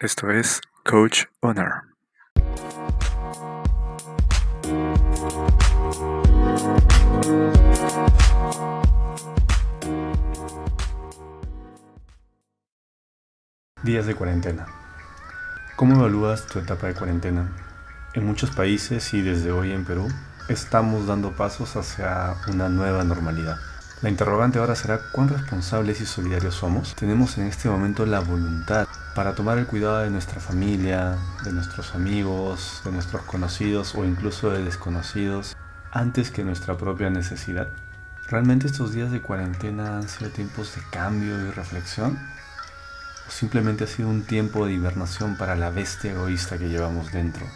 Esto es Coach Honor. Días de cuarentena. ¿Cómo evalúas tu etapa de cuarentena? En muchos países y desde hoy en Perú estamos dando pasos hacia una nueva normalidad. La interrogante ahora será cuán responsables y solidarios somos. Tenemos en este momento la voluntad para tomar el cuidado de nuestra familia, de nuestros amigos, de nuestros conocidos o incluso de desconocidos antes que nuestra propia necesidad. ¿Realmente estos días de cuarentena han sido tiempos de cambio y reflexión? ¿O simplemente ha sido un tiempo de hibernación para la bestia egoísta que llevamos dentro?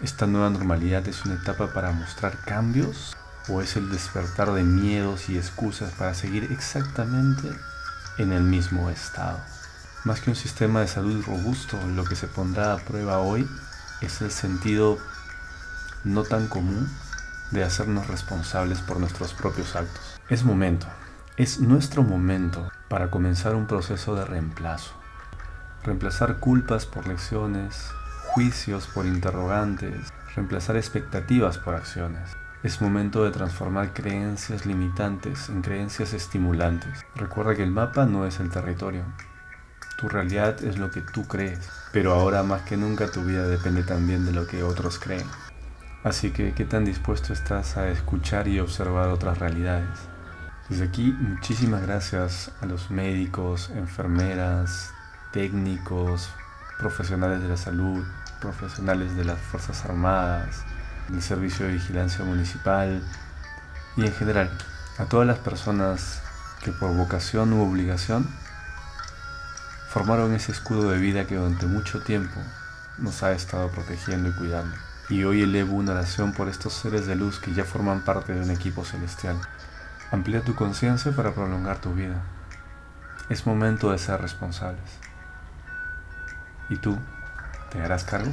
¿Esta nueva normalidad es una etapa para mostrar cambios o es el despertar de miedos y excusas para seguir exactamente en el mismo estado? Más que un sistema de salud robusto, lo que se pondrá a prueba hoy es el sentido no tan común de hacernos responsables por nuestros propios actos. Es momento, es nuestro momento para comenzar un proceso de reemplazo. Reemplazar culpas por lecciones, juicios por interrogantes, reemplazar expectativas por acciones. Es momento de transformar creencias limitantes en creencias estimulantes. Recuerda que el mapa no es el territorio, tu realidad es lo que tú crees, pero ahora más que nunca tu vida depende también de lo que otros creen. Así que, ¿qué tan dispuesto estás a escuchar y observar otras realidades? Desde aquí, muchísimas gracias a los médicos, enfermeras, técnicos, profesionales de la salud, profesionales de las Fuerzas Armadas, del Servicio de Vigilancia Municipal y en general a todas las personas que por vocación u obligación formaron ese escudo de vida que durante mucho tiempo nos ha estado protegiendo y cuidando. Y hoy elevo una oración por estos seres de luz que ya forman parte de un equipo celestial. Amplía tu conciencia para prolongar tu vida. Es momento de ser responsables. ¿Y tú? ¿Te harás cargo?